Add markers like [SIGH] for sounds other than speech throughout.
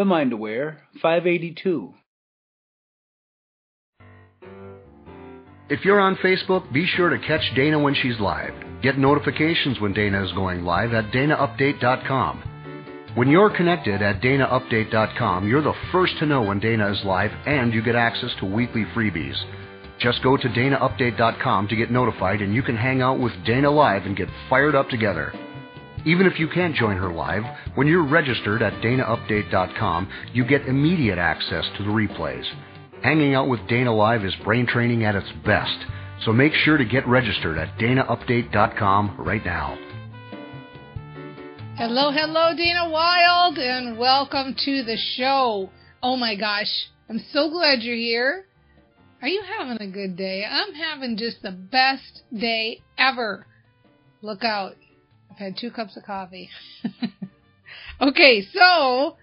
The Mind Aware 582. If you're on Facebook, be sure to catch Dana when she's live. Get notifications when Dana is going live at danaupdate.com. When you're connected at danaupdate.com, you're the first to know when Dana is live and you get access to weekly freebies. Just go to danaupdate.com to get notified and you can hang out with Dana live and get fired up together. Even if you can't join her live, when you're registered at danaupdate.com, you get immediate access to the replays. Hanging out with Dana Live is brain training at its best, so make sure to get registered at danaupdate.com right now. Hello, hello, Dana Wilde, and welcome to the show. Oh my gosh, I'm so glad you're here. Are you having a good day? I'm having just the best day ever. Look out. I've had two cups of coffee. [LAUGHS] okay, so,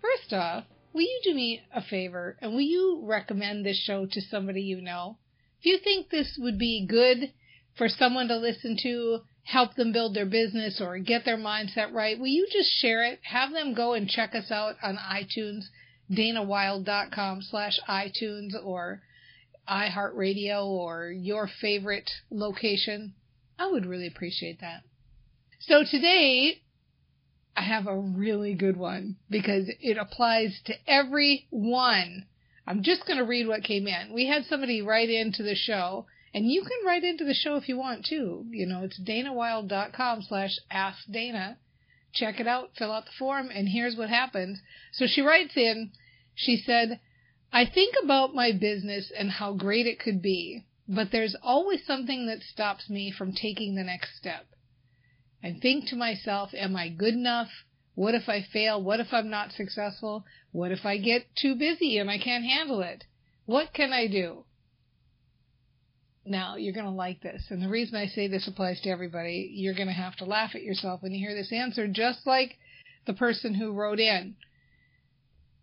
first off, will you do me a favor and will you recommend this show to somebody you know? If you think this would be good for someone to listen to, help them build their business or get their mindset right, will you just share it? Have them go and check us out on iTunes, danawilde.com slash iTunes or iHeartRadio or your favorite location. I would really appreciate that. So today, I have a really good one because it applies to everyone. I'm just going to read what came in. We had somebody write into the show, and you can write into the show if you want to. You know, it's danawilde.com slash askdana. Check it out, fill out the form, and here's what happens. So she writes in, she said, I think about my business and how great it could be, but there's always something that stops me from taking the next step and think to myself, am I good enough? What if I fail? What if I'm not successful? What if I get too busy and I can't handle it? What can I do? Now, you're going to like this. And the reason I say this applies to everybody, you're going to have to laugh at yourself when you hear this answer, just like the person who wrote in.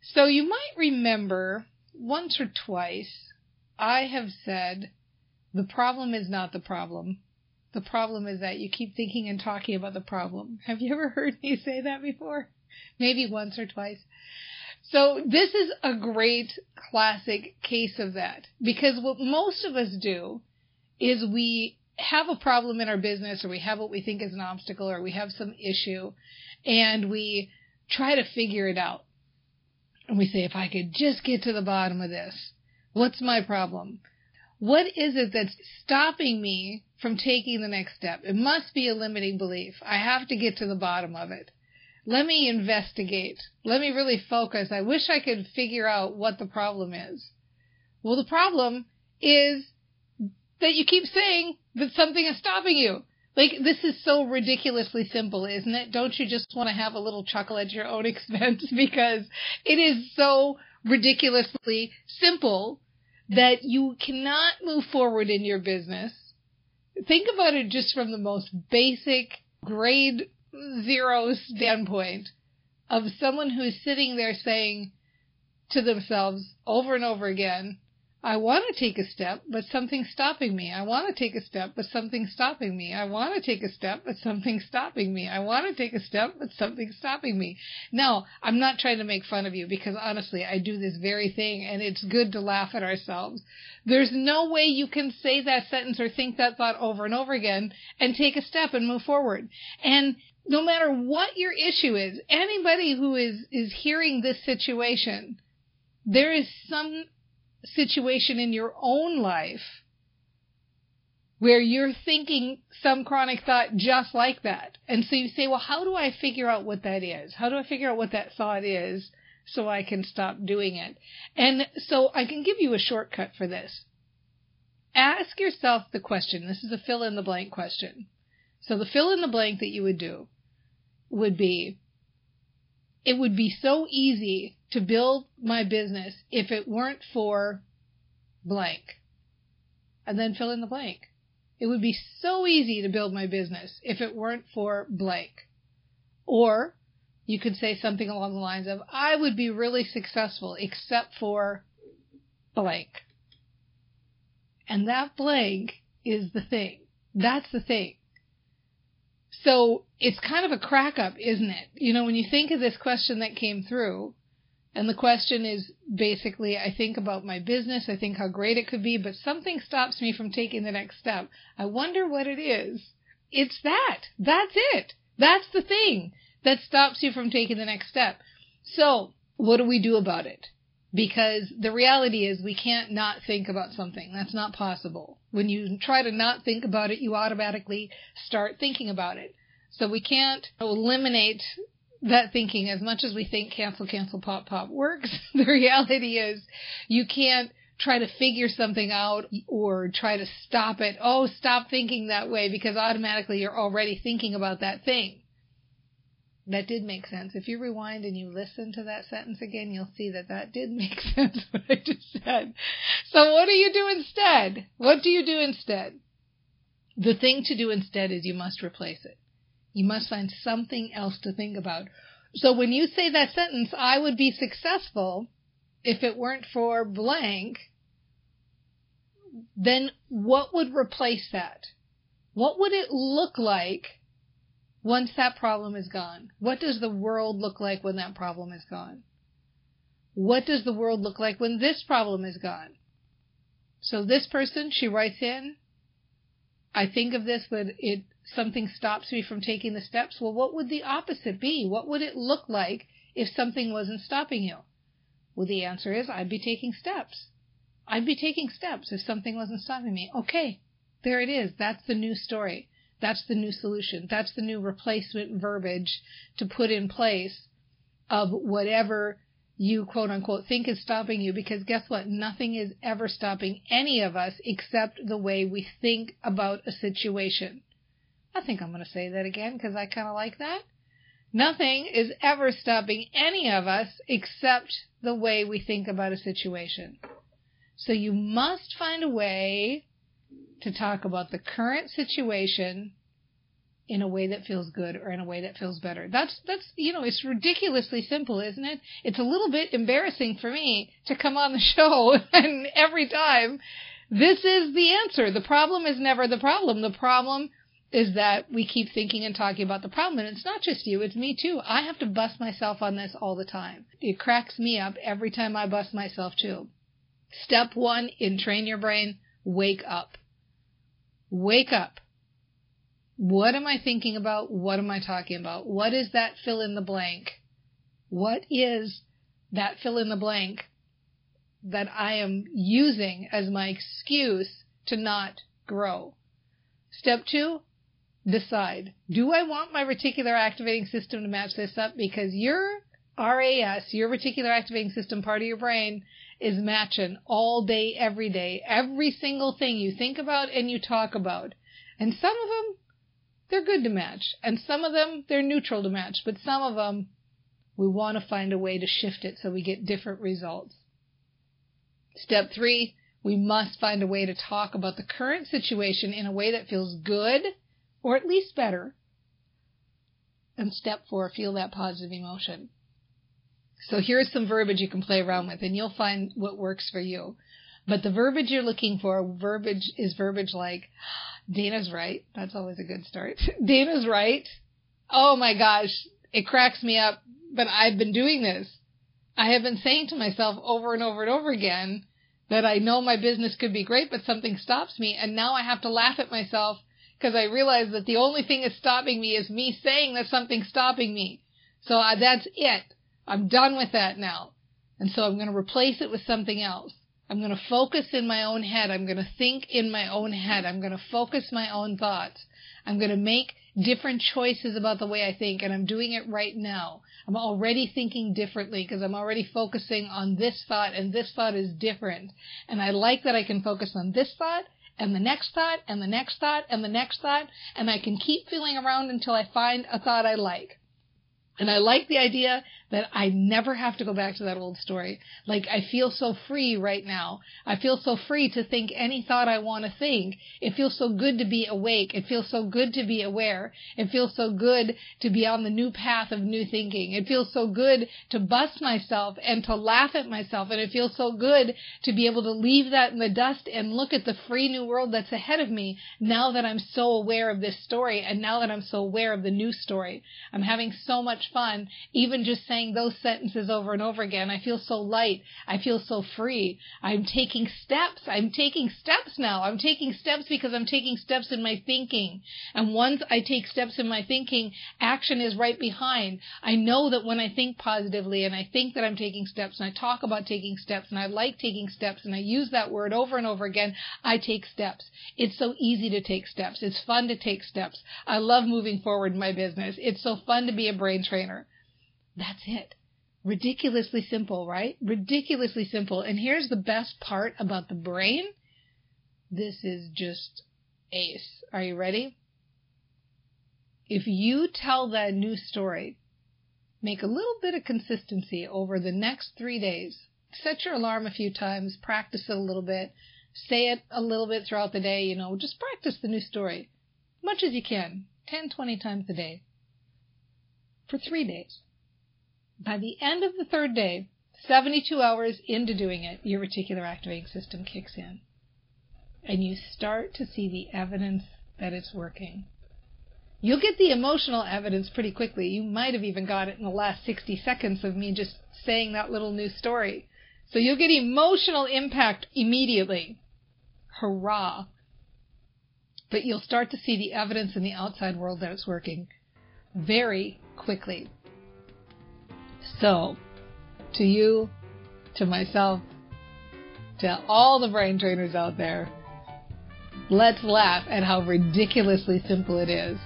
So you might remember once or twice I have said, the problem is not the problem. The problem is that you keep thinking and talking about the problem. [LAUGHS] Have you ever heard me say that before? Maybe once or twice. So this is a great classic case of that because what most of us do is we have a problem in our business or we have what we think is an obstacle or we have some issue and we try to figure it out. And we say, if I could just get to the bottom of this, what's my problem? What is it that's stopping me from taking the next step? It must be a limiting belief. I have to get to the bottom of it. Let me investigate. Let me really focus. I wish I could figure out what the problem is. Well, the problem is that you keep saying that something is stopping you. Like, this is so ridiculously simple, isn't it? Don't you just want to have a little chuckle at your own [LAUGHS] expense? Because it is so ridiculously simple that you cannot move forward in your business. Think about it just from the most basic grade zero standpoint of someone who's sitting there saying to themselves over and over again, I want to take a step, but something's stopping me. I want to take a step, but something's stopping me. I want to take a step, but something's stopping me. I want to take a step, but something's stopping me. Now, I'm not trying to make fun of you because honestly, I do this very thing and it's good to laugh at ourselves. There's no way you can say that sentence or think that thought over and over again and take a step and move forward. And no matter what your issue is, anybody who is, is hearing this situation, there is some situation in your own life where you're thinking some chronic thought just like that. And so you say, well, how do I figure out what that is? How do I figure out what that thought is so I can stop doing it? And so I can give you a shortcut for this. Ask yourself the question. This is a fill in the blank question. So the fill in the blank that you would do would be, it would be so easy to build my business if it weren't for blank. And then fill in the blank. It would be so easy to build my business if it weren't for blank. Or you could say something along the lines of, I would be really successful except for blank. And that blank is the thing. That's the thing. So it's kind of a crack up, isn't it? You know, when you think of this question that came through, And the question is basically, I think about my business, I think how great it could be, but something stops me from taking the next step. I wonder what it is. It's that. That's it. That's the thing that stops you from taking the next step. So, what do we do about it? Because the reality is we can't not think about something. That's not possible. When you try to not think about it, you automatically start thinking about it. So we can't eliminate that thinking as much as we think cancel, cancel, pop, pop works. [LAUGHS] the reality is you can't try to figure something out or try to stop it. Oh, stop thinking that way because automatically you're already thinking about that thing. That did make sense. If you rewind and you listen to that sentence again, you'll see that that did make [LAUGHS] sense what I just said. So what do you do instead? What do you do instead? The thing to do instead is you must replace it. You must find something else to think about. So when you say that sentence, I would be successful if it weren't for blank, then what would replace that? What would it look like once that problem is gone? What does the world look like when that problem is gone? What does the world look like when this problem is gone? So this person, she writes in, I think of this, but it something stops me from taking the steps. Well, what would the opposite be? What would it look like if something wasn't stopping you? Well, the answer is I'd be taking steps. I'd be taking steps if something wasn't stopping me. Okay, there it is. That's the new story. That's the new solution. That's the new replacement verbiage to put in place of whatever you quote unquote think is stopping you because guess what? Nothing is ever stopping any of us except the way we think about a situation. I think I'm going to say that again because I kind of like that. Nothing is ever stopping any of us except the way we think about a situation. So you must find a way to talk about the current situation in a way that feels good or in a way that feels better. That's that's you know, it's ridiculously simple, isn't it? It's a little bit embarrassing for me to come on the [LAUGHS] show and every time this is the answer. The problem is never the problem. The problem is that we keep thinking and talking about the problem. And it's not just you, it's me too. I have to bust myself on this all the time. It cracks me up every time I bust myself too. Step one in train your brain, wake up. Wake up. What am I thinking about? What am I talking about? What is that fill in the blank? What is that fill in the blank that I am using as my excuse to not grow? Step two, decide. Do I want my reticular activating system to match this up? Because your RAS, your reticular activating system part of your brain, is matching all day, every day, every single thing you think about and you talk about. And some of them, they're good to match. And some of them, they're neutral to match. But some of them, we want to find a way to shift it so we get different results. Step three, we must find a way to talk about the current situation in a way that feels good or at least better. And step four, feel that positive emotion. So here's some verbiage you can play around with, and you'll find what works for you. But the verbiage you're looking for, verbiage is verbiage like, Dana's right. That's always a good start. [LAUGHS] Dana's right. Oh my gosh, it cracks me up, but I've been doing this. I have been saying to myself over and over and over again that I know my business could be great, but something stops me, and now I have to laugh at myself because I realize that the only thing that's stopping me is me saying that something's stopping me. So uh, that's it. I'm done with that now. And so I'm going to replace it with something else. I'm going to focus in my own head. I'm going to think in my own head. I'm going to focus my own thoughts. I'm going to make different choices about the way I think, and I'm doing it right now. I'm already thinking differently because I'm already focusing on this thought, and this thought is different. And I like that I can focus on this thought and the next thought and the next thought and the next thought, and I can keep feeling around until I find a thought I like. And I like the idea that I never have to go back to that old story. Like I feel so free right now. I feel so free to think any thought I want to think. It feels so good to be awake. It feels so good to be aware. It feels so good to be on the new path of new thinking. It feels so good to bust myself and to laugh at myself. And it feels so good to be able to leave that in the dust and look at the free new world that's ahead of me now that I'm so aware of this story and now that I'm so aware of the new story. I'm having so much fun even just saying saying those sentences over and over again. I feel so light. I feel so free. I'm taking steps. I'm taking steps now. I'm taking steps because I'm taking steps in my thinking. And once I take steps in my thinking, action is right behind. I know that when I think positively and I think that I'm taking steps and I talk about taking steps and I like taking steps and I use that word over and over again, I take steps. It's so easy to take steps. It's fun to take steps. I love moving forward in my business. It's so fun to be a brain trainer. That's it. Ridiculously simple, right? Ridiculously simple. And here's the best part about the brain. This is just ace. Are you ready? If you tell that new story, make a little bit of consistency over the next three days. Set your alarm a few times, practice it a little bit, say it a little bit throughout the day, you know, just practice the new story. Much as you can, 10, 20 times a day. For three days. By the end of the third day, 72 hours into doing it, your reticular activating system kicks in. And you start to see the evidence that it's working. You'll get the emotional evidence pretty quickly. You might have even got it in the last 60 seconds of me just saying that little new story. So you'll get emotional impact immediately. Hurrah. But you'll start to see the evidence in the outside world that it's working very quickly. So, to you, to myself, to all the brain trainers out there, let's laugh at how ridiculously simple it is.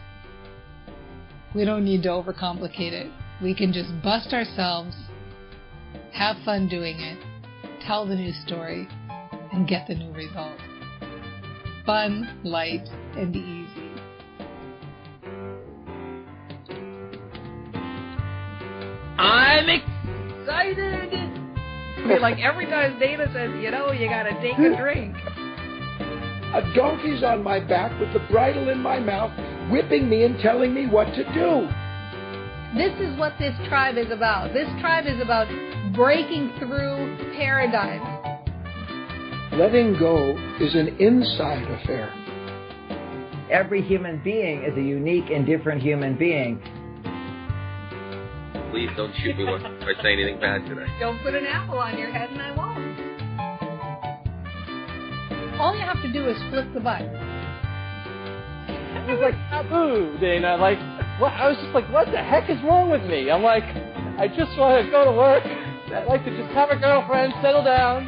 We don't need to overcomplicate it. We can just bust ourselves, have fun doing it, tell the new story, and get the new result. Fun, light, and easy. I'm excited. Like every time Dana says, you know, you gotta take a drink. A donkey's on my back with the bridle in my mouth, whipping me and telling me what to do. This is what this tribe is about. This tribe is about breaking through paradigms. Letting go is an inside affair. Every human being is a unique and different human being. Please don't shoot me if I say anything bad today. [LAUGHS] Don't put an apple on your head and I won't. All you have to do is flip the button. It was like taboo, Dana. Like, what? I was just like, what the heck is wrong with me? I'm like, I just want to go to work. I'd like to just have a girlfriend, settle down.